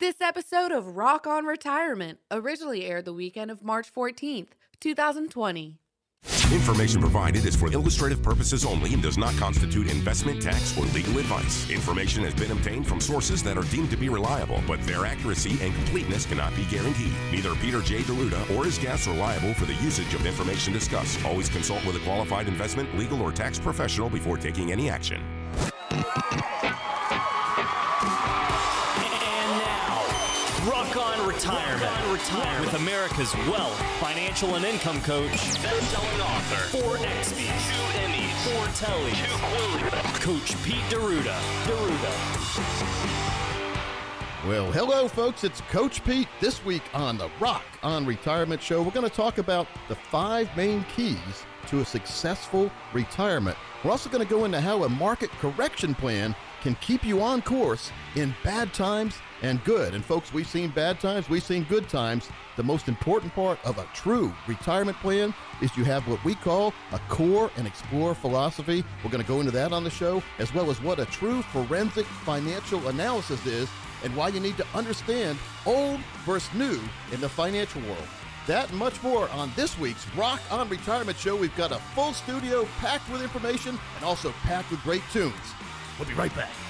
This episode of Rock on Retirement originally aired the weekend of March 14th, 2020. Information provided is for illustrative purposes only and does not constitute investment, tax, or legal advice. Information has been obtained from sources that are deemed to be reliable, but their accuracy and completeness cannot be guaranteed. Neither Peter J. D'Arruda or his guests are liable for the usage of information discussed. Always consult with a qualified investment, legal, or tax professional before taking any action. Retirement. Rock on Retirement. With America's wealth, financial, and income coach, best-selling author, four XBs, two Emmys, four Telly, two Quilly, Coach Pete D'Arruda. D'Arruda. Well, hello, folks. It's Coach Pete. This week on the Rock on Retirement Show, we're going to talk about the five main keys to a successful retirement. We're also going to go into how a market correction plan can keep you on course in bad times and good. And, folks, we've seen bad times, we've seen good times. The most important part of a true retirement plan is you have what we call a core and explore philosophy. We're going to go into that on the show, as well as what a true forensic financial analysis is and why you need to understand old versus new in the financial world. That and much more on this week's Rock on Retirement Show. We've got a full studio packed with information and also packed with great tunes. We'll be right back.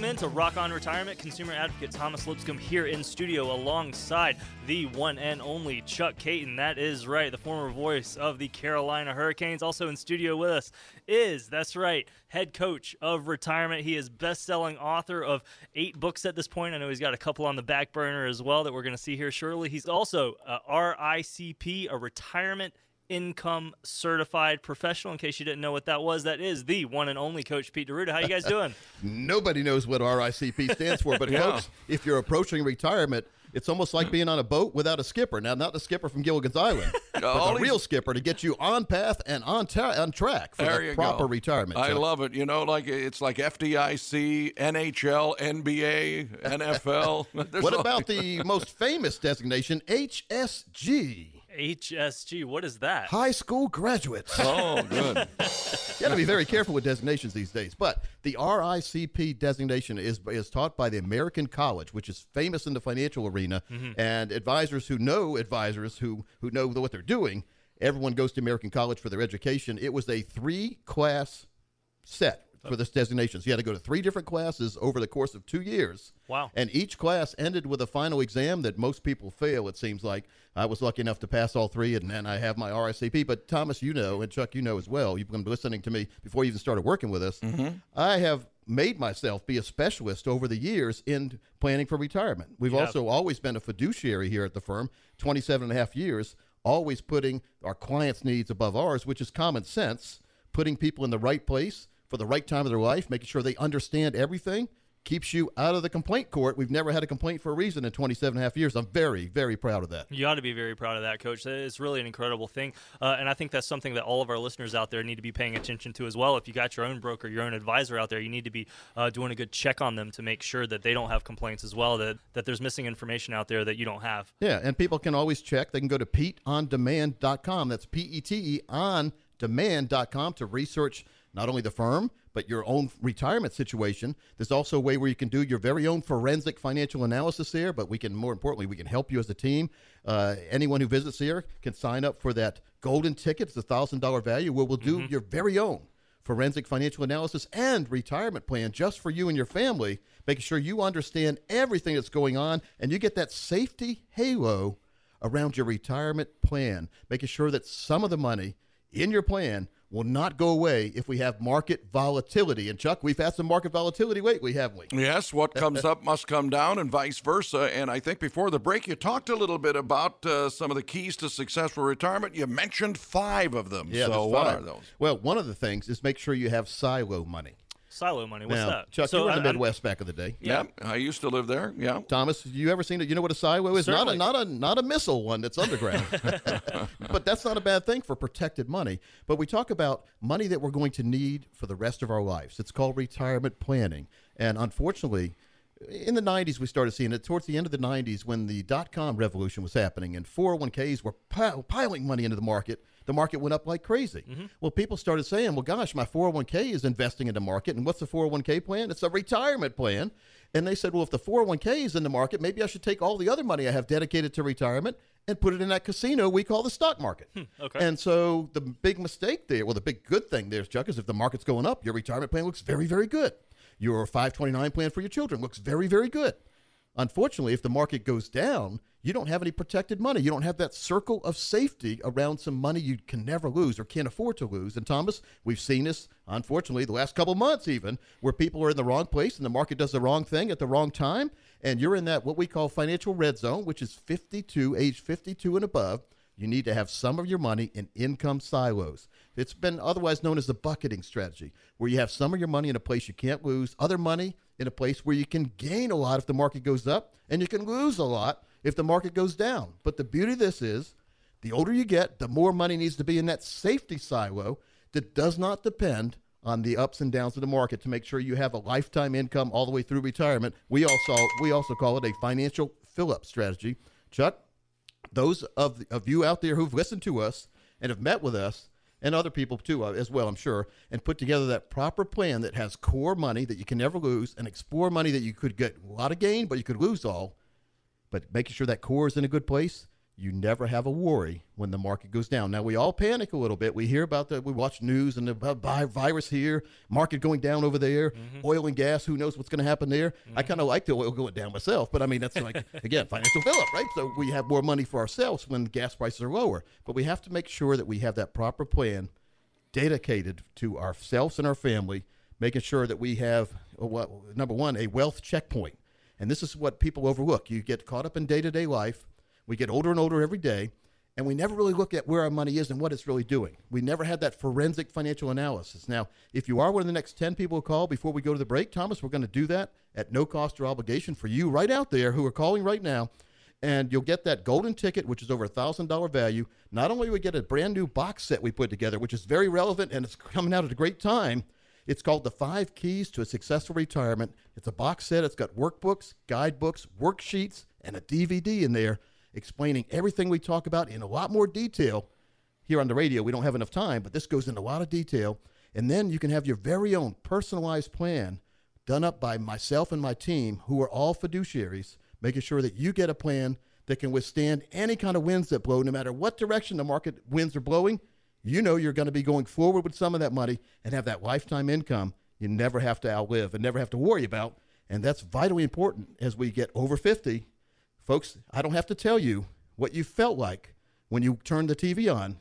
Welcome into Rock on Retirement. Consumer advocate Thomas Lipscomb here in studio alongside the one and only Chuck Kaiton. That is right, the former voice of the Carolina Hurricanes. Also in studio with us is, that's right, head coach of retirement. He is best-selling author of eight books at this point. I know he's got a couple on the back burner as well that we're going to see here shortly. He's also uh, a RICP, a retirement income certified professional. In case you didn't know what that was, that is the one and only Coach Pete D'Arruda. How you guys doing? Nobody knows what RICP stands for, but Yeah. folks, if you're approaching retirement, it's almost like being on a boat without a skipper. Now, not the skipper from Gilligan's Island, but all the real skipper to get you on path and on, ta- on track for There the proper go. retirement. I So- love it. You know, like it's like FDIC, NHL, NBA, NFL. What about the most famous designation, HSG? HSG, what is that? High school graduates. Oh, good. You got to be very careful with designations these days. But the RICP designation is is taught by the American College, which is famous in the financial arena, mm-hmm. and advisors who know advisors who who know what they're doing. Everyone goes to American College for their education. It was a three class set for this designation. So you had to go to three different classes over the course of two years. Wow. And each class ended with a final exam that most people fail, it seems like. I was lucky enough to pass all three, and then I have my RICP. But Thomas, you know, and Chuck, you know as well, you've been listening to me before you even started working with us. Mm-hmm. I have made myself be a specialist over the years in planning for retirement. We've also always been a fiduciary here at the firm, 27 and a half years, always putting our clients' needs above ours, which is common sense, putting people in the right place for the right time of their life, making sure they understand everything. Keeps you out of the complaint court. We've never had a complaint for a reason in 27 and a half years. I'm very, very proud of that. You ought to be very proud of that, Coach. It's really an incredible thing, uh, and I think that's something that all of our listeners out there need to be paying attention to as well. If you got your own broker, your own advisor out there, you need to be uh, doing a good check on them to make sure that they don't have complaints as well. That that there's missing information out there that you don't have. Yeah, and people can always check. They can go to PeteOnDemand.com. That's P E T E on demand.com to research not only the firm, but your own retirement situation. There's also a way where you can do your very own forensic financial analysis there, but we can, more importantly, we can help you as a team. Uh, anyone who visits here can sign up for that golden ticket. It's a $1,000 value where we'll do your very own forensic financial analysis and retirement plan just for you and your family, making sure you understand everything that's going on and you get that safety halo around your retirement plan, making sure that some of the money in your plan will not go away if we have market volatility. And Chuck, we've had some market volatility lately, haven't we? Yes, what comes up must come down, and vice versa. And I think before the break, you talked a little bit about uh, some of the keys to successful retirement. You mentioned five of them. Yeah, so what are those? Well, one of the things is make sure you have silo money. Silo money. What's now, that? Chuck, So you were in the I- I'm- Midwest back in the day. Yeah, I used to live there. Yeah. Thomas, you ever seen it? You know what a silo is? Certainly. Not a not a not a missile one that's underground. but that's not a bad thing for protected money. But we talk about money that we're going to need for the rest of our lives. It's called retirement planning. And unfortunately, in the 90s we started seeing it towards the end of the 90s when the dot-com revolution was happening and 401ks were piling money into the market the market went up like crazy mm-hmm. well people started saying well gosh my 401k is investing in the market and what's the 401k plan it's a retirement plan and they said well if the 401k is in the market maybe i should take all the other money i have dedicated to retirement and put it in that casino we call the stock market. Hmm, okay. And so the big mistake there, well, the big good thing there, Chuck, is if the market's going up, your retirement plan looks very, very good. Your 529 plan for your children looks very, very good. Unfortunately, if the market goes down, you don't have any protected money. You don't have that circle of safety around some money you can never lose or can't afford to lose. And Thomas, we've seen this, unfortunately, the last couple months even, where people are in the wrong place and the market does the wrong thing at the wrong time. And you're in that what we call financial red zone, which is 52, age 52 and above. You need to have some of your money in income silos. It's been otherwise known as the bucketing strategy, where you have some of your money in a place you can't lose, other money in a place where you can gain a lot if the market goes up, and you can lose a lot if the market goes down. But the beauty of this is the older you get, the more money needs to be in that safety silo that does not depend on the ups and downs of the market to make sure you have a lifetime income all the way through retirement. We also we also call it a financial fill up strategy. Chuck, those of of you out there who've listened to us and have met with us and other people too uh, as well, I'm sure, and put together that proper plan that has core money that you can never lose and explore money that you could get a lot of gain, but you could lose all. But making sure that core is in a good place you never have a worry when the market goes down. Now we all panic a little bit. We hear about the we watch news and the virus here, market going down over there, mm-hmm. oil and gas. Who knows what's going to happen there? Mm-hmm. I kind of like the oil going down myself, but I mean that's like again financial fill up, right? So we have more money for ourselves when gas prices are lower. But we have to make sure that we have that proper plan dedicated to ourselves and our family, making sure that we have what number one a wealth checkpoint. And this is what people overlook. You get caught up in day to day life we get older and older every day, and we never really look at where our money is and what it's really doing. We never had that forensic financial analysis. Now, if you are one of the next 10 people who call before we go to the break, Thomas, we're going to do that at no cost or obligation for you right out there who are calling right now. And you'll get that golden ticket, which is over a $1,000 value. Not only will we get a brand new box set we put together, which is very relevant and it's coming out at a great time, it's called The Five Keys to a Successful Retirement. It's a box set. It's got workbooks, guidebooks, worksheets, and a DVD in there explaining everything we talk about in a lot more detail. Here on the radio, we don't have enough time, but this goes into a lot of detail. And then you can have your very own personalized plan done up by myself and my team, who are all fiduciaries, making sure that you get a plan that can withstand any kind of winds that blow, no matter what direction the market winds are blowing. You know you're going to be going forward with some of that money and have that lifetime income you never have to outlive and never have to worry about. And that's vitally important as we get over 50 Folks, I don't have to tell you what you felt like when you turned the TV on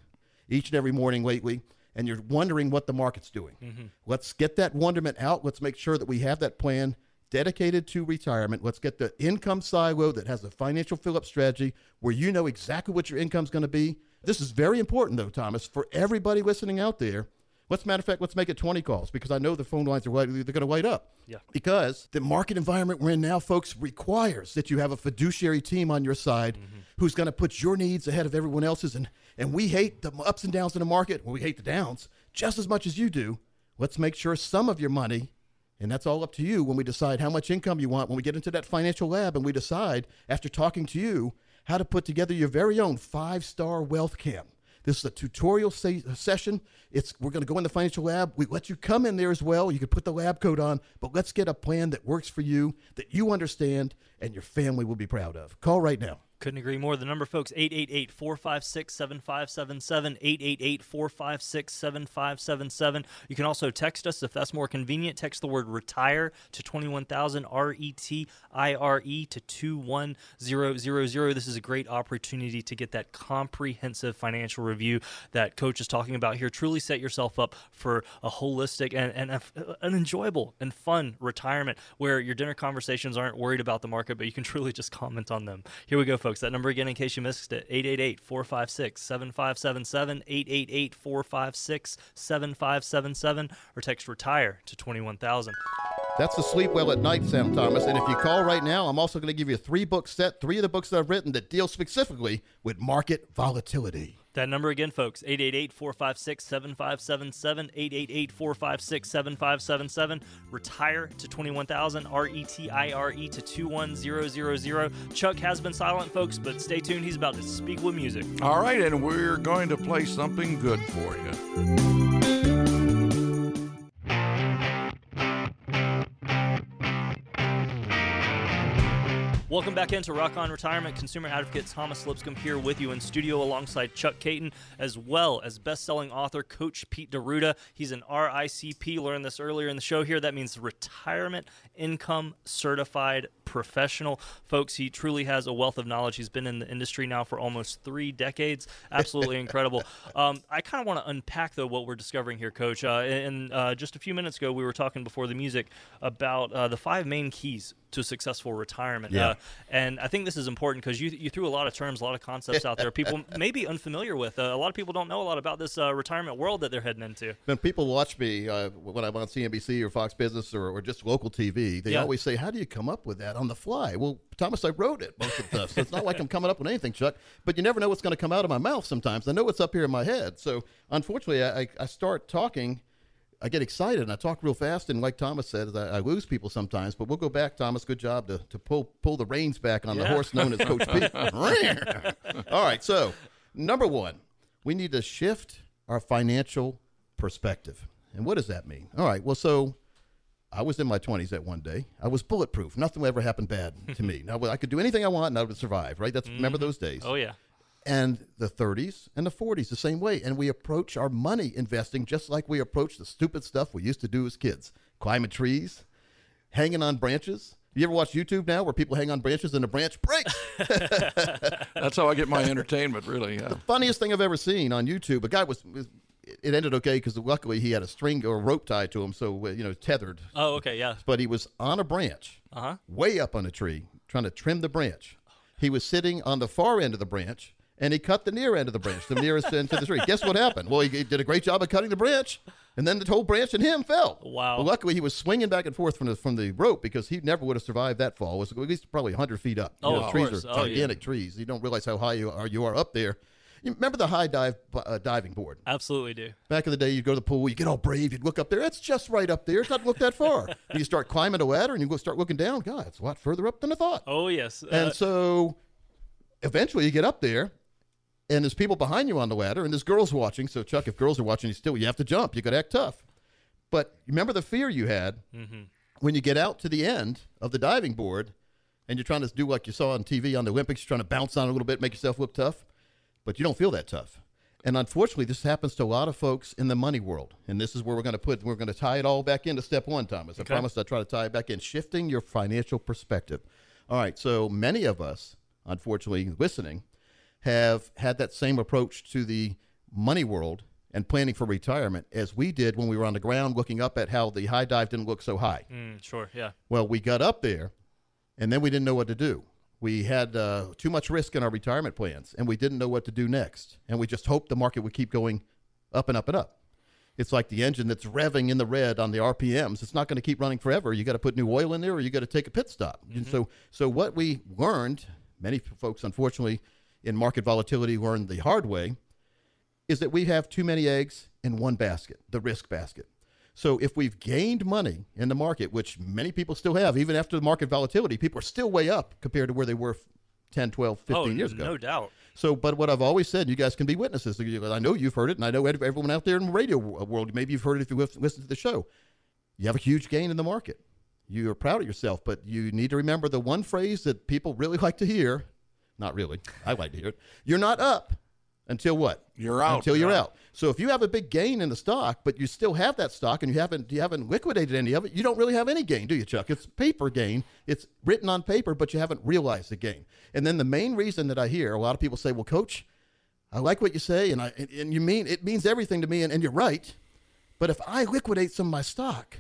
each and every morning lately and you're wondering what the market's doing. Mm-hmm. Let's get that wonderment out. Let's make sure that we have that plan dedicated to retirement. Let's get the income silo that has a financial fill up strategy where you know exactly what your income's going to be. This is very important, though, Thomas, for everybody listening out there Let's matter of fact, let's make it 20 calls because I know the phone lines are they're going to light up. Yeah. Because the market environment we're in now, folks, requires that you have a fiduciary team on your side mm-hmm. who's going to put your needs ahead of everyone else's. And and we hate the ups and downs in the market. Well, we hate the downs just as much as you do. Let's make sure some of your money and that's all up to you when we decide how much income you want. When we get into that financial lab and we decide, after talking to you, how to put together your very own five star wealth camp. This is a tutorial se- uh, session. It's we're going to go in the financial lab. We let you come in there as well. You can put the lab coat on, but let's get a plan that works for you, that you understand, and your family will be proud of. Call right now. Couldn't agree more. The number, folks, 888 456 7577. 888 456 7577. You can also text us if that's more convenient. Text the word retire to 21000, R E T I R E, to 21000. This is a great opportunity to get that comprehensive financial review that Coach is talking about here. Truly set yourself up for a holistic and, and a, an enjoyable and fun retirement where your dinner conversations aren't worried about the market, but you can truly just comment on them. Here we go, folks folks. That number again, in case you missed it, 888 456 7577, 888 456 7577, or text retire to 21000. That's the Sleep Well at Night Sam Thomas. And if you call right now, I'm also going to give you a three book set, three of the books that I've written that deal specifically with market volatility. That number again, folks 888 456 7577. 888 456 7577. Retire to 21000. R E T I R E to 21000. Chuck has been silent, folks, but stay tuned. He's about to speak with music. All right, and we're going to play something good for you. Welcome back into Rock On Retirement. Consumer advocate Thomas Lipscomb here with you in studio alongside Chuck Kaiton, as well as best-selling author Coach Pete D'Arruda. He's an RICP. Learned this earlier in the show here. That means Retirement Income Certified Professional. Folks, he truly has a wealth of knowledge. He's been in the industry now for almost three decades. Absolutely incredible. Um, I kind of want to unpack though what we're discovering here, Coach. Uh, and uh, just a few minutes ago, we were talking before the music about uh, the five main keys to successful retirement. Yeah. Uh, and I think this is important because you, you threw a lot of terms, a lot of concepts out there people may be unfamiliar with. Uh, a lot of people don't know a lot about this uh, retirement world that they're heading into. When people watch me uh, when I'm on CNBC or Fox Business or, or just local TV, they Yeah. always say, "How do you come up with that on the fly?" Well, Thomas, I wrote it most of the stuff, so it's not like I'm coming up with anything, Chuck. But you never know what's going to come out of my mouth. Sometimes I know what's up here in my head. So unfortunately, I, I, start talking. I get excited and I talk real fast, and like Thomas said, I, I lose people sometimes. But we'll go back, Thomas. Good job to, to pull pull the reins back on the horse known as Coach Pete. All right, so number one, we need to shift our financial perspective. And what does that mean? All right, well, so I was in my 20s that one day. I was bulletproof. Nothing would ever happen bad to me. Now, I could do anything I want and I would survive, right? That's remember mm-hmm. those days. Oh, yeah. And the 30s and the 40s the same way. And we approach our money investing just like we approach the stupid stuff we used to do as kids. Climbing trees, hanging on branches. You ever watch YouTube now where people hang on branches and the branch breaks? That's how I get my entertainment, really. Yeah. funniest thing I've ever seen on YouTube. A guy was, was it ended okay because luckily he had a string or a rope tied to him, so you know tethered. Oh, okay. Yeah. But he was on a branch, Uh huh. way up on a tree, trying to trim the branch. He was sitting on the far end of the branch, and he cut the near end of the branch, the nearest end to the tree. Guess what happened? Well, he, he did a great job of cutting the branch, and then the whole branch and him fell. Wow. But luckily, he was swinging back and forth from the from the rope because he never would have survived that fall. It was at least probably 100 feet up. You Oh, know, of trees course. are Oh, yeah. gigantic trees. You don't realize how high you are. You are up there. You remember the high dive uh, diving board? Absolutely do. Back in the day, you'd go to the pool, you get all brave, you'd look up there. It's just right up there. It doesn't look that far. you start climbing the ladder, and you go start looking down. God, it's a lot further up than I thought. Oh, yes. And Uh, so, eventually, you get up there, and there's people behind you on the ladder, and there's girls watching. So, Chuck, if girls are watching, you still you have to jump. You got to act tough. But remember the fear you had when you get out to the end of the diving board, and you're trying to do like you saw on TV on the Olympics, you're trying to bounce on a little bit, make yourself look tough, but you don't feel that tough. And unfortunately, this happens to a lot of folks in the money world. And this is where we're going to put, we're going to tie it all back into step one, Thomas. I Okay. promised I'd try to tie it back in, shifting your financial perspective. All right, so many of us, unfortunately, listening, have had that same approach to the money world and planning for retirement as we did when we were on the ground looking up at how the high dive didn't look so high. mm, sure. Yeah. Well, we got up there, and then we didn't know what to do. We had uh, too much risk in our retirement plans, and we didn't know what to do next. And we just hoped the market would keep going up and up and up. It's like the engine that's revving in the red on the RPMs. It's not going to keep running forever. You got to put new oil in there, or you got to take a pit stop. And so, so what we learned, many folks, unfortunately, in market volatility, learned the hard way, is that we have too many eggs in one basket, the risk basket. So if we've gained money in the market, which many people still have, even after the market volatility, people are still way up compared to where they were 10, 12, 15 oh, years ago. no doubt. So, but what I've always said, you guys can be witnesses. I know you've heard it, and I know everyone out there in the radio world, maybe you've heard it if you lis- listen to the show. You have a huge gain in the market. You are proud of yourself, but you need to remember the one phrase that people really like to hear. Not really. I like to hear it. You're not up until what? You're out. Until you're Yeah. out. So if you have a big gain in the stock, but you still have that stock and you haven't you haven't liquidated any of it, you don't really have any gain, do you, Chuck? It's paper gain. It's written on paper, but you haven't realized the gain. And then the main reason that I hear a lot of people say, "Well, coach, I like what you say, and I and, and you mean it means everything to me, and, and you're right. But if I liquidate some of my stock,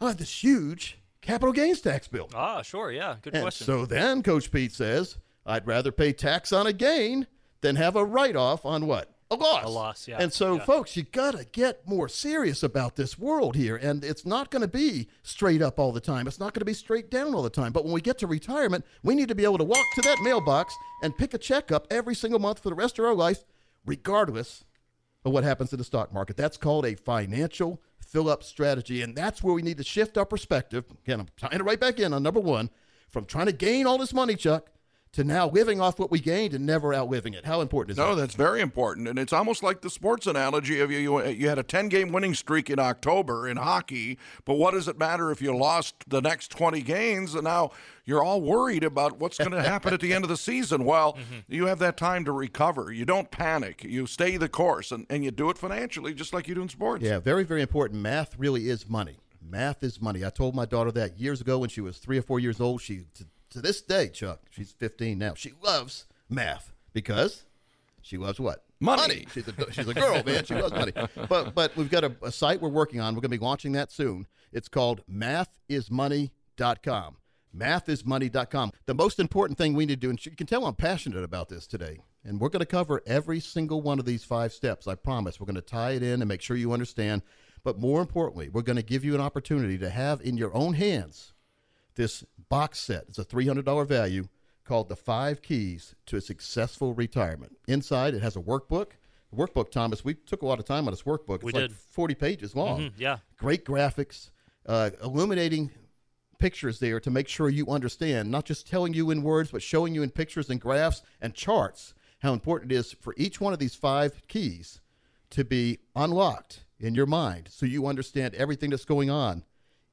I'll have this huge capital gains tax bill. Ah, sure. Yeah. Good And question. so then Coach Pete says, I'd rather pay tax on a gain than have a write off on what? A loss. A loss, yeah. And so, Yeah. folks, you got to get more serious about this world here. And it's not going to be straight up all the time. It's not going to be straight down all the time. But when we get to retirement, we need to be able to walk to that mailbox and pick a check up every single month for the rest of our life regardless of what happens in the stock market. That's called a financial fill up strategy. And that's where we need to shift our perspective. Again, I'm tying it right back in on number one from trying to gain all this money, Chuck, to now living off what we gained and never outliving it. How important is No, that? No, that's very important, and it's almost like the sports analogy of you. You, you had a ten-game winning streak in October in hockey, but what does it matter if you lost the next twenty games and now you're all worried about what's going to happen at the end of the season? Well, mm-hmm. you have that time to recover. You don't panic. You stay the course, and, and you do it financially, just like you do in sports. Yeah, very, very important. Math really is money. Math is money. I told my daughter that years ago when she was three or four years old. She, to, this day, Chuck, she's 15 now. She loves math because she loves what? Money. She's a, she's a girl, man. She loves money. But but we've got a, a site we're working on. We're going to be launching that soon. It's called mathismoney.com. Mathismoney.com. The most important thing we need to do, and you can tell I'm passionate about this today, and we're going to cover every single one of these five steps. I promise. We're going to tie it in and make sure you understand. But more importantly, we're going to give you an opportunity to have in your own hands this box set. It's a $300 value called The Five Keys to a Successful Retirement. Inside, it has a workbook. The workbook, Thomas, we took a lot of time on this workbook. It's We like did. 40 pages long. Mhm, yeah. Great graphics, uh, illuminating pictures there to make sure you understand, not just telling you in words, but showing you in pictures and graphs and charts how important it is for each one of these five keys to be unlocked in your mind so you understand everything that's going on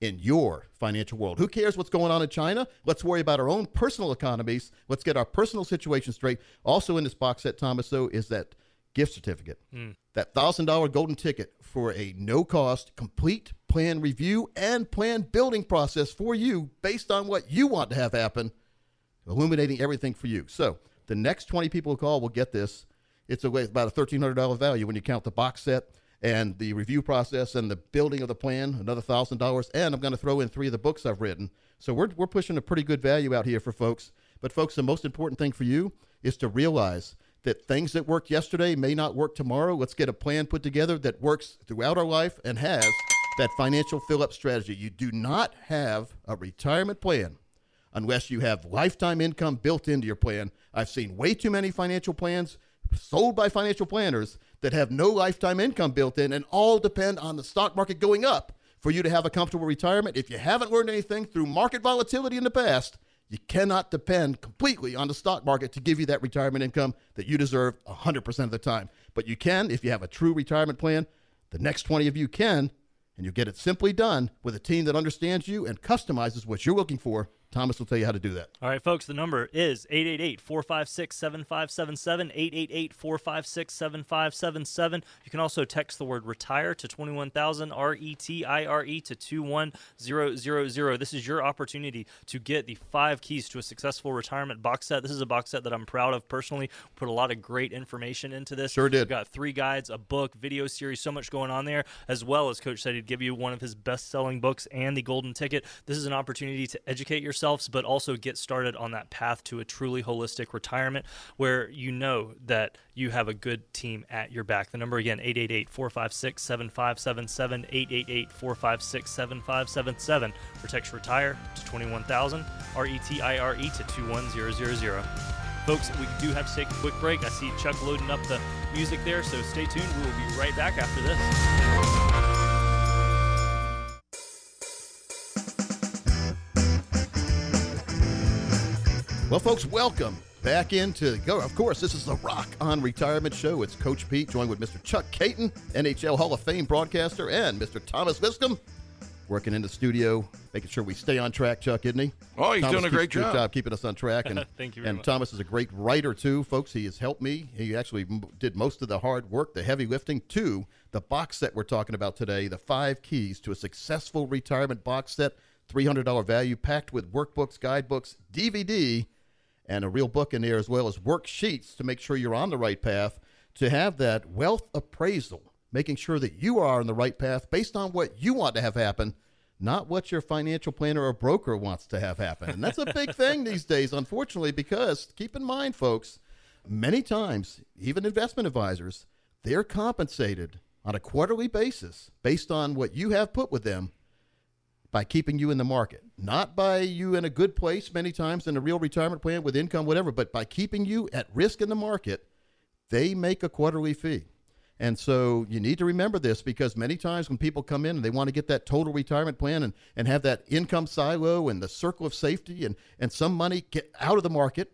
in your financial world. Who cares what's going on in China? Let's worry about our own personal economies. Let's get our personal situation straight. Also in this box set, Thomas, though, is that gift certificate. Hmm. That $1,000 golden ticket for a no cost, complete plan review and plan building process for you based on what you want to have happen illuminating everything for you. So the next 20 people who call will get this. It's about a $1,300 value when you count the box set and the review process and the building of the plan, another $1,000. And I'm going to throw in three of the books I've written. So we're, we're pushing a pretty good value out here for folks. But, folks, the most important thing for you is to realize that things that worked yesterday may not work tomorrow. Let's get a plan put together that works throughout our life and has that financial fill up strategy. You do not have a retirement plan unless you have lifetime income built into your plan. I've seen way too many financial plans sold by financial planners that have no lifetime income built in and all depend on the stock market going up for you to have a comfortable retirement. If you haven't learned anything through market volatility in the past, you cannot depend completely on the stock market to give you that retirement income that you deserve 100% of the time. But you can if you have a true retirement plan. The next 20 of you can, and you'll get it simply done with a team that understands you and customizes what you're looking for. Thomas will tell you how to do that. All right, folks, the number is 888 456 7577. 888 456 7577. You can also text the word retire to 21000, R E T I R E, to 21000. This is your opportunity to get the five keys to a successful retirement box set. This is a box set that I'm proud of personally. Put a lot of great information into this. Sure did. We've got three guides, a book, video series, so much going on there, as well as Coach said he'd give you one of his best selling books and the golden ticket. This is an opportunity to educate yourselves, but also get started on that path to a truly holistic retirement where you know that you have a good team at your back. The number again, 888 456 7577, 888 456 7577. Protect Retire to 21000, R E T I R E to 21000. Folks, we do have to take a quick break. I see Chuck loading up the music there, so stay tuned. We will be right back after this. Well, folks, welcome back into go. Of course, this is the Rock on Retirement Show. It's Coach Pete, joined with Mr. Chuck Kaiton, NHL Hall of Fame broadcaster, and Mr. Thomas Lipscomb, working in the studio, making sure we stay on track. Chuck, isn't he? Oh, he's Thomas doing a great good job. keeping us on track. And Thank you very And much. Thomas is a great writer too, folks. He has helped me. He actually did most of the hard work, the heavy lifting, to the box set we're talking about today. The five keys to a successful retirement box set. $300 value packed with workbooks, guidebooks, DVD, and a real book in there as well as worksheets to make sure you're on the right path to have that wealth appraisal, making sure that you are on the right path based on what you want to have happen, not what your financial planner or broker wants to have happen. And that's a big thing these days, unfortunately, because keep in mind, folks, many times, even investment advisors, they're compensated on a quarterly basis based on what you have put with them by keeping you in the market, not by you in a good place many times in a real retirement plan with income, whatever, but by keeping you at risk in the market. they make a quarterly fee. And so you need to remember this because many times when people come in and they want to get that total retirement plan and, and have that income silo and the circle of safety and, and some money get out of the market,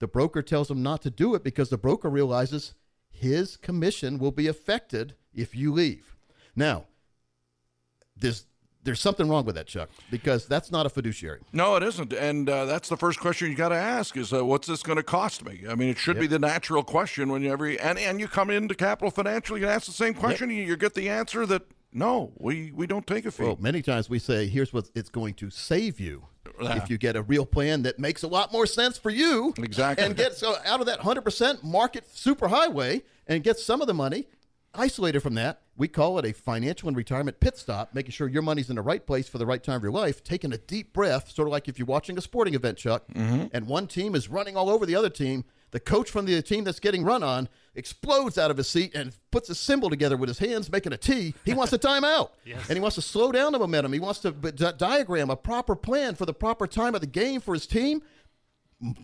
the broker tells them not to do it because the broker realizes his commission will be affected if you leave. Now, there's there's something wrong with that, Chuck, because that's not a fiduciary. No, it isn't, and uh, that's the first question you got to ask: is uh, what's this going to cost me? I mean, it should Yep. be the natural question when you every and and you come into Capital Financial, you ask the same question, and you get the answer that no, we we don't take a fee. Well, many times we say, here's what it's going to save you Yeah. if you get a real plan that makes a lot more sense for you. Exactly. And get so out of that 100% market superhighway and get some of the money isolated from that. We call it a financial and retirement pit stop, making sure your money's in the right place for the right time of your life, taking a deep breath, sort of like if you're watching a sporting event, Chuck, mm-hmm. and one team is running all over the other team. The coach from the team that's getting run on explodes out of his seat and puts a symbol together with his hands, making a T. He wants a timeout. And he wants to slow down the momentum. He wants to di- diagram a proper plan for the proper time of the game for his team.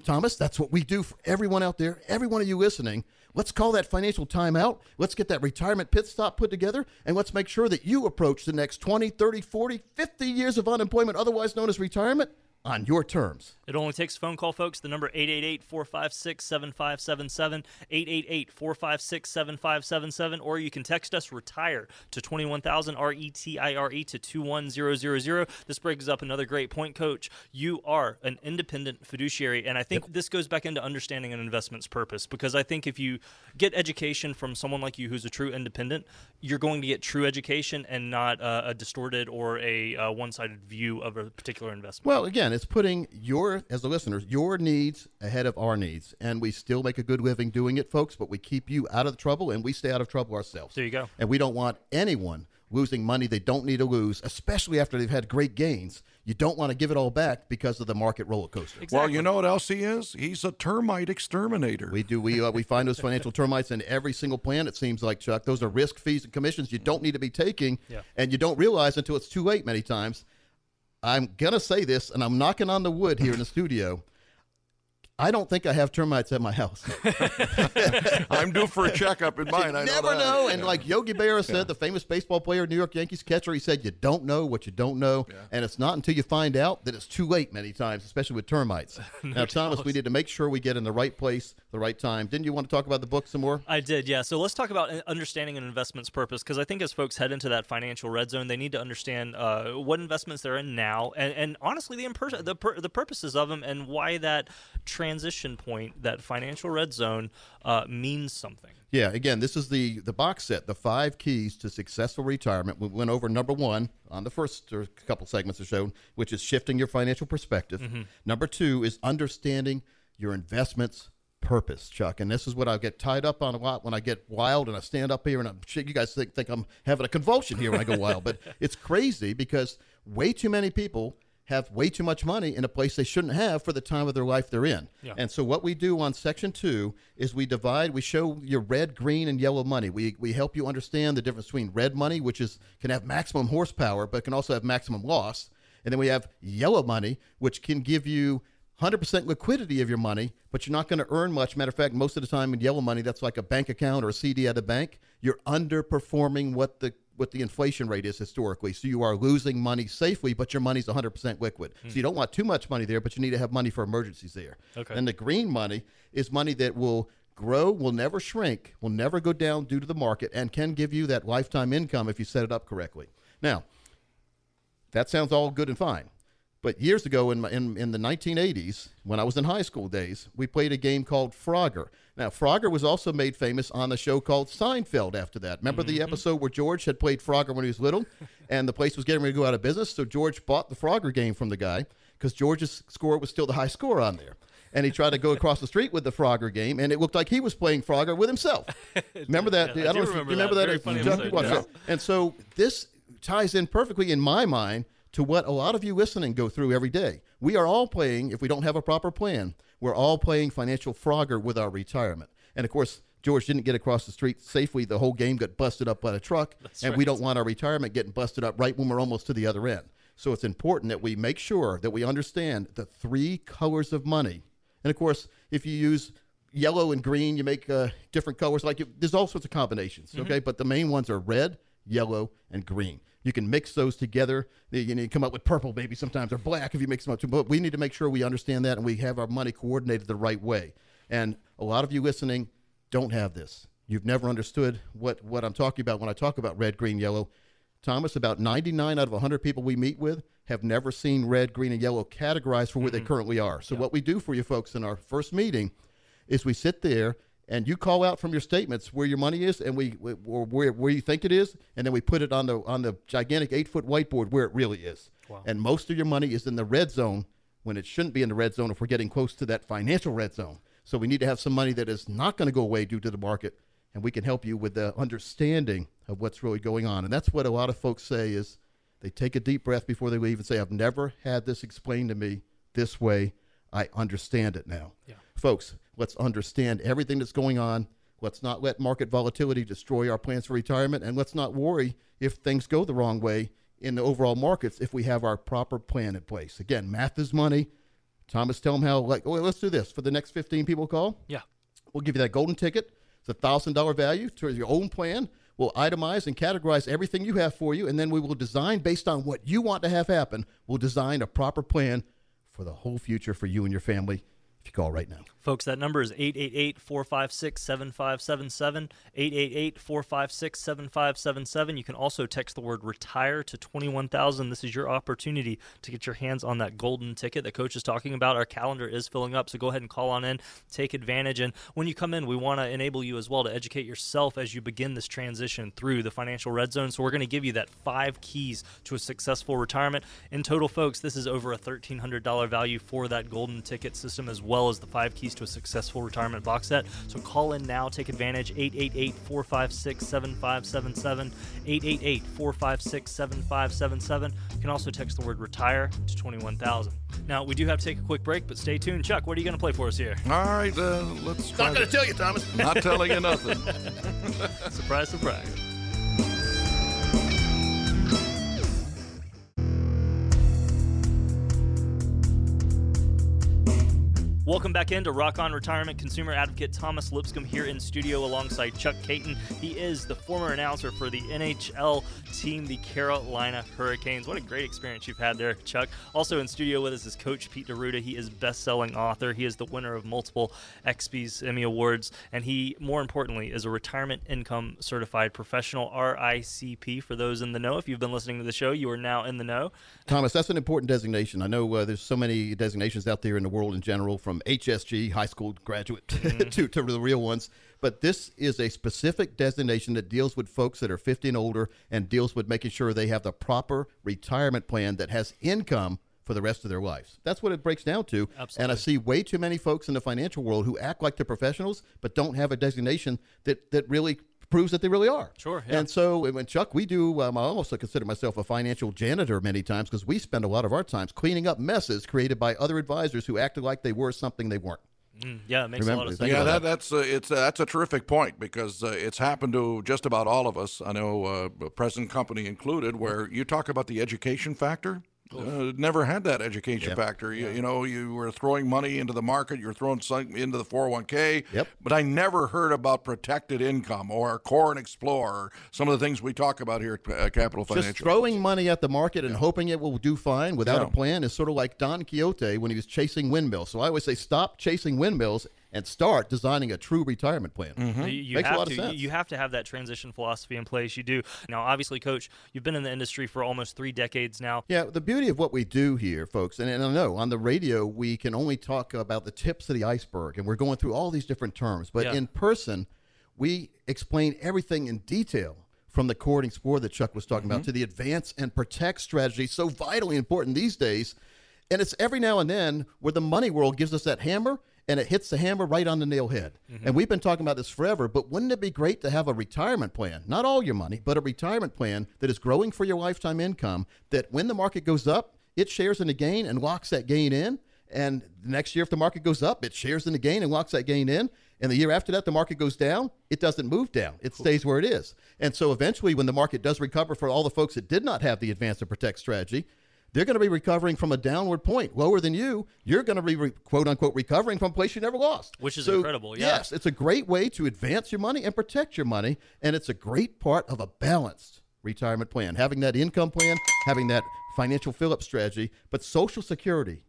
Thomas, that's what we do for everyone out there, every one of you listening. Let's call that financial timeout. Let's get that retirement pit stop put together, and let's make sure that you approach the next 20, 30, 40, 50 years of unemployment, otherwise known as retirement, on your terms. It only takes a phone call, folks. The number 888-456-7577, 888-456-7577, or you can text us retire to 21000 R E T I R E to 21000. This brings up another great point, coach. You are an independent fiduciary, and I think this goes back into understanding an investment's purpose because I think if you get education from someone like you who's a true independent, you're going to get true education and not uh, a distorted or a uh, one-sided view of a particular investment. Well, again, it's putting your, as the listeners, your needs ahead of our needs. And we still make a good living doing it, folks, but we keep you out of the trouble and we stay out of trouble ourselves. There you go. And we don't want anyone losing money they don't need to lose, especially after they've had great gains. You don't want to give it all back because of the market roller coaster. Well, you know what else he is? He's a termite exterminator. We do. We uh, we find those financial termites in every single plan. It seems like Chuck. Those are risk fees and commissions you don't need to be taking, Yeah. and you don't realize until it's too late. Many times, I'm gonna say this, and I'm knocking on the wood here in the studio. I don't think I have termites at my house. I'm due for a checkup in mine. I never that. know. And like Yogi Berra said, the famous baseball player, New York Yankees catcher, he said, "You don't know what you don't know, and it's not until you find out that it's too late." Many times, especially with termites. now, Thomas, we need to make sure we get in the right place, the right time. Didn't you want to talk about the book some more? I did, yeah. So let's talk about uh, understanding an investment's purpose because I think as folks head into that financial red zone, they need to understand uh, what investments they're in now, and, and honestly, the, imper- the pur- the purposes of them, and why that transition point, that financial red zone, uh, means something. Yeah, again, this is the the box set, the five keys to successful retirement. We went over number one on the first or couple segments of show, which is shifting your financial perspective. Number two is understanding your investments purpose, Chuck. And this is what I get tied up on a lot when I get wild and I stand up here and I'm shit, you guys think, think I'm having a convulsion here when I go wild. But it's crazy because way too many people have way too much money in a place they shouldn't have for the time of their life they're in. Yeah. And so what we do on section two is we divide, we show your red, green, and yellow money. We we help you understand the difference between red money, which is can have maximum horsepower, but can also have maximum loss. And then we have yellow money, which can give you 100% liquidity of your money, but you're not going to earn much. Matter of fact, most of the time in yellow money, that's like a bank account or a CD at a bank. You're underperforming what the what the inflation rate is historically. So you are losing money safely, but your money's 100% liquid. So hmm. you don't want too much money there, but you need to have money for emergencies there. Okay. And the green money is money that will grow, will never shrink, will never go down due to the market, and can give you that lifetime income if you set it up correctly. Now, that sounds all good and fine. But years ago, in, my, in, in the 1980s, when I was in high school days, we played a game called Frogger. Now, Frogger was also made famous on the show called Seinfeld after that. Remember the mm-hmm. episode where George had played Frogger when he was little and the place was getting ready to go out of business? So George bought the Frogger game from the guy because George's score was still the high score on there. And he tried to go across the street with the Frogger game, and it looked like he was playing Frogger with himself. Remember that? Yeah, I I do don't know if you remember remember that. that. Very funny you- episode, yeah. And so this ties in perfectly in my mind to what a lot of you listening go through every day. We are all playing, if we don't have a proper plan, we're all playing financial Frogger with our retirement. And of course, George didn't get across the street safely. The whole game got busted up by a truck, and we don't want our retirement getting busted up right when we're almost to the other end. So it's important that we make sure that we understand the three colors of money. And of course, if you use yellow and green. You make uh, different colors. Like you, there's all sorts of combinations. Mm-hmm. Okay, but the main ones are red, yellow, and green. You can mix those together. You, know, you come up with purple maybe sometimes or black if you mix them up. Too. But we need to make sure we understand that and we have our money coordinated the right way. And a lot of you listening don't have this. You've never understood what what I'm talking about when I talk about red, green, yellow. Thomas, about 99 out of 100 people we meet with have never seen red, green, and yellow categorized for where they mm-hmm. currently are. So, what we do for you folks in our first meeting is we sit there and you call out from your statements where your money is and we, we or where, where you think it is, and then we put it on the on the gigantic eight foot whiteboard where it really is. Wow. And most of your money is in the red zone when it shouldn't be in the red zone if we're getting close to that financial red zone. So we need to have some money that is not going to go away due to the market, and we can help you with the understanding of what's really going on. And that's what a lot of folks say is they take a deep breath before they leave and say, "I've never had this explained to me this way. I understand it now." Yeah. Folks, let's understand everything that's going on. Let's not let market volatility destroy our plans for retirement, and let's not worry if things go the wrong way in the overall markets if we have our proper plan in place. Again, math is money. Thomas, tell them how. Like, let's do this for the next 15 people call. Yeah. We'll give you that golden ticket. It's a thousand dollar value to your own plan. We'll itemize and categorize everything you have for you, and then we will design based on what you want to have happen. We'll design a proper plan for the whole future for you and your family. If you call right now. Folks, that number is 888 456 7577. 888 456 7577. You can also text the word retire to 21000. This is your opportunity to get your hands on that golden ticket that Coach is talking about. Our calendar is filling up, so go ahead and call on in, take advantage. And when you come in, we want to enable you as well to educate yourself as you begin this transition through the financial red zone. So we're going to give you that five keys to a successful retirement. In total, folks, this is over a $1,300 value for that golden ticket system as well as the five keys to a successful retirement box set. So call in now, take advantage 888 456 7577. 888 456 7577. You can also text the word retire to 21000. Now, we do have to take a quick break, but stay tuned. Chuck, what are you going to play for us here? All right, uh, let's try Not going to tell you, Thomas. Not telling you nothing. Surprise, surprise. Welcome back into Rock On Retirement. Consumer advocate Thomas Lipscomb here in studio alongside Chuck Kaiton. He is the former announcer for the NHL team, the Carolina Hurricanes. What a great experience you've had there, Chuck. Also in studio with us is Coach Pete D'Arruda. He is best-selling author. He is the winner of multiple XP's Emmy Awards, and he, more importantly, is a retirement income certified professional RICP. For those in the know, if you've been listening to the show, you are now in the know. Thomas, that's an important designation. I know uh, there's so many designations out there in the world in general, from HSG, high school graduate, mm. to, to the real ones. But this is a specific designation that deals with folks that are 50 and older and deals with making sure they have the proper retirement plan that has income for the rest of their lives. That's what it breaks down to. And I see way too many folks in the financial world who act like they're professionals but don't have a designation that, that really proves that they really are. Sure, yeah. And so, when Chuck, we do. Um, I also consider myself a financial janitor many times because we spend a lot of our times cleaning up messes created by other advisors who acted like they were something they weren't. Mm, yeah, it makes a lot of sense. yeah, that, that's uh, it's uh, that's a terrific point because uh, it's happened to just about all of us. I know, uh, present company included, where you talk about the education factor. Uh, never had that education factor. You, you know, you were throwing money into the market, you were throwing some into the 401k. Yep. But I never heard about protected income or Core and Explore, some of the things we talk about here at uh, Capital Financial. Just throwing money at the market and hoping it will do fine without Yeah. a plan is sort of like Don Quixote when he was chasing windmills. So I always say, stop chasing windmills and start designing a true retirement plan. You, you Makes a have lot of to. sense. You have to have that transition philosophy in place. You do. Now, obviously, Coach, you've been in the industry for almost three decades now. Yeah, the beauty of what we do here, folks, and, and I know on the radio we can only talk about the tips of the iceberg, and we're going through all these different terms. But Yeah. in person, we explain everything in detail from the core and explore that Chuck was talking about mm-hmm. to the advance and protect strategy, so vitally important these days. And it's every now and then where the money world gives us that hammer and it hits the hammer right on the nail head. Mm-hmm. And we've been talking about this forever, but wouldn't it be great to have a retirement plan? Not all your money, but a retirement plan that is growing for your lifetime income that when the market goes up, it shares in the gain and locks that gain in. And the next year, if the market goes up, it shares in the gain and locks that gain in. And the year after that, the market goes down, it doesn't move down. It stays where it is. And so eventually, when the market does recover for all the folks that did not have the advance and protect strategy, they're going to be recovering from a downward point lower than you. You're going to be re- quote unquote recovering from a place you never lost, Which is So, incredible, yeah. Yes, it's a great way to advance your money and protect your money, and it's a great part of a balanced retirement plan. Having that income plan, having that financial fill up strategy, but Social Security,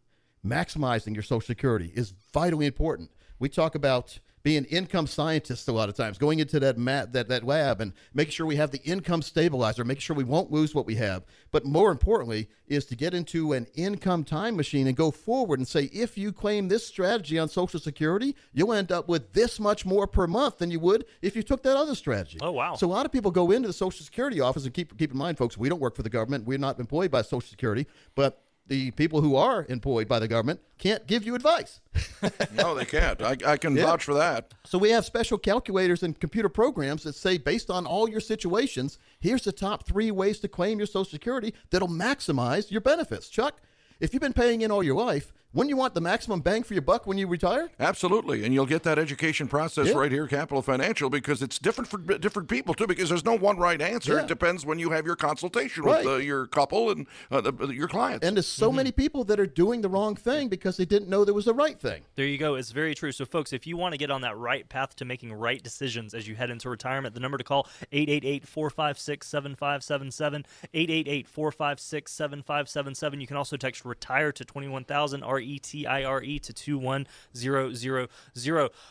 maximizing your Social Security is vitally important. We talk about being an income scientists a lot of times, going into that mat, that, that lab and making sure we have the income stabilizer, making sure we won't lose what we have. But more importantly, is to get into an income time machine and go forward and say, if you claim this strategy on Social Security, you'll end up with this much more per month than you would if you took that other strategy. Oh, wow. So a lot of people go into the Social Security office and keep keep in mind, folks, we don't work for the government. We're not employed by Social Security, but the people who are employed by the government can't give you advice. no, they can't. I, I can Yeah. vouch for that. So we have special calculators and computer programs that say, based on all your situations, here's the top three ways to claim your Social Security that'll maximize your benefits. Chuck, if you've been paying in all your life, wouldn't you want the maximum bang for your buck when you retire? Absolutely, and you'll get that education process Yeah. right here, Capital Financial, because it's different for different people too. Because there's no one right answer. Yeah. It depends when you have your consultation Right. with uh, your couple and uh, the, your clients. And there's so many people that are doing the wrong thing because they didn't know there was a right thing. There you go. It's very true. So, folks, if you want to get on that right path to making right decisions as you head into retirement, the number to call 888-456-7577, 888-456-7577. You can also text retire to 21000 R E T I R E to 21000.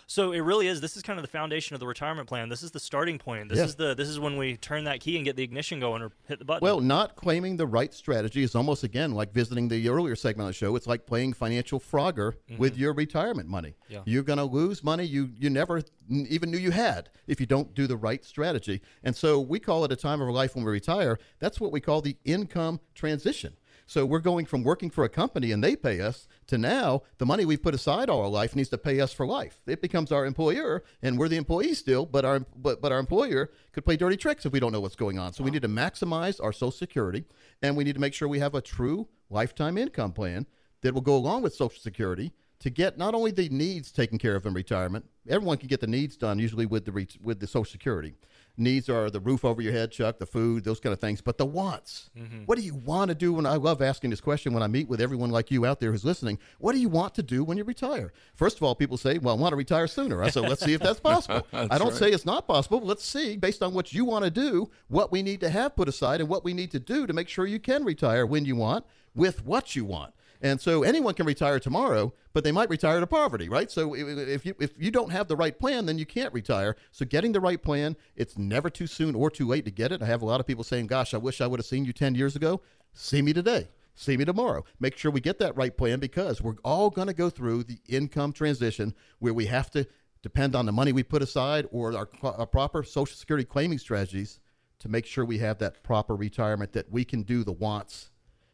So, it really is this is kind of the foundation of the retirement plan. This is the starting point. This Yeah. is the this is when we turn that key and get the ignition going or hit the button. Well, not claiming the right strategy is almost again like visiting the earlier segment of the show. It's like playing financial Frogger mm-hmm. with your retirement money. Yeah. You're going to lose money you you never even knew you had if you don't do the right strategy. And so we call it a time of our life when we retire. That's what we call the income transition. So we're going from working for a company and they pay us to now the money we've put aside all our life needs to pay us for life. It becomes our employer and we're the employee still, but our but, but our employer could play dirty tricks if we don't know what's going on. So we need to maximize our social security and we need to make sure we have a true lifetime income plan that will go along with social security to get not only the needs taken care of in retirement. Everyone can get the needs done usually with the re- with the social security. Needs are the roof over your head, Chuck, the food, those kind of things. But the wants, mm-hmm. what do you want to do? When I love asking this question when I meet with everyone like you out there who's listening, what do you want to do when you retire? First of all, people say, "Well, I want to retire sooner." I said, "Let's see if that's possible." I don't say it's not possible. Let's see, based on what you want to do, what we need to have put aside and what we need to do to make sure you can retire when you want with what you want. And so anyone can retire tomorrow, but they might retire to poverty, right? So if you if you don't have the right plan, then you can't retire. So getting the right plan, it's never too soon or too late to get it. I have a lot of people saying, "Gosh, I wish I would have seen you 10 years ago." See me today. See me tomorrow. Make sure we get that right plan because we're all going to go through the income transition where we have to depend on the money we put aside or our, our proper social security claiming strategies to make sure we have that proper retirement that we can do the wants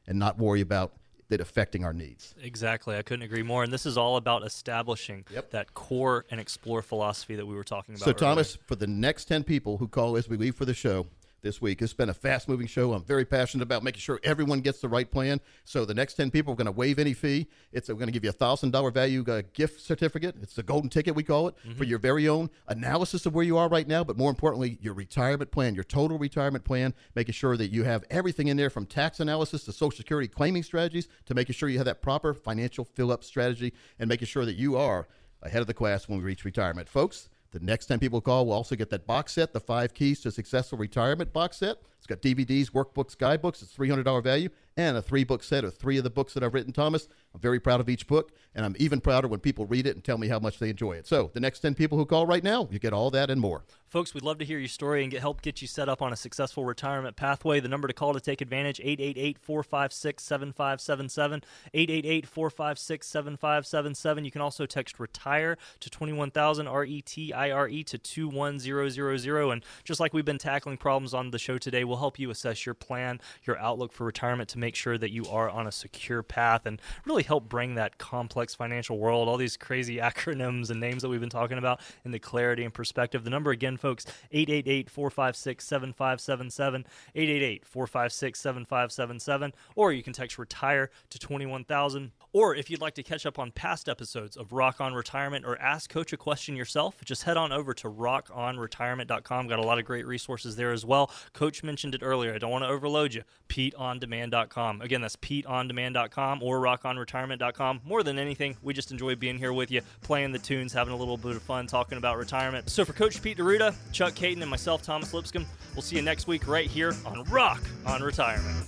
and not worry about it affecting our needs. Exactly. I couldn't agree more. And this is all about establishing Yep. that core and explore philosophy that we were talking about. So, earlier. Thomas, for the next 10 people who call as we leave for the show this week, it's been a fast moving show. I'm very passionate about making sure everyone gets the right plan. So, the next 10 people, we're going to waive any fee. It's We're going to give you a $1,000 value uh, gift certificate. It's the golden ticket, we call it, for your very own analysis of where you are right now, but more importantly, your retirement plan, your total retirement plan, making sure that you have everything in there from tax analysis to Social Security claiming strategies to making sure you have that proper financial fill up strategy and making sure that you are ahead of the class when we reach retirement. Folks, the next 10 people call we'll also get that box set, the five keys to successful retirement box set. It's got DVDs, workbooks, guidebooks. It's $300 value and a three book set of three of the books that I've written, Thomas. I'm very proud of each book, and I'm even prouder when people read it and tell me how much they enjoy it. So, the next 10 people who call right now, you get all that and more. Folks, we'd love to hear your story and get help get you set up on a successful retirement pathway. The number to call to take advantage 888-456-7577, 888-456-7577. You can also text retire to 21000 R E T I R E to 21000 and just like we've been tackling problems on the show today, we'll help you assess your plan, your outlook for retirement to make sure that you are on a secure path and really help bring that complex financial world, all these crazy acronyms and names that we've been talking about into clarity and perspective. The number again folks. 888 456 7577. 888 456 7577. Or you can text retire to 21000. Or if you'd like to catch up on past episodes of Rock On Retirement or ask Coach a question yourself, just head on over to rockonretirement.com. Got a lot of great resources there as well. Coach mentioned it earlier. I don't want to overload you. PeteOnDemand.com. Again, that's PeteOnDemand.com or rockonretirement.com. More than anything, we just enjoy being here with you, playing the tunes, having a little bit of fun, talking about retirement. So for Coach Pete D'Arruda, Chuck Kaiton, and myself, Thomas Lipscomb, we'll see you next week right here on Rock on Retirement.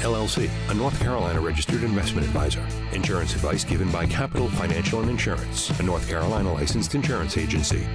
LLC, a North Carolina registered investment advisor. Insurance advice given by Capital Financial and Insurance, a North Carolina licensed insurance agency.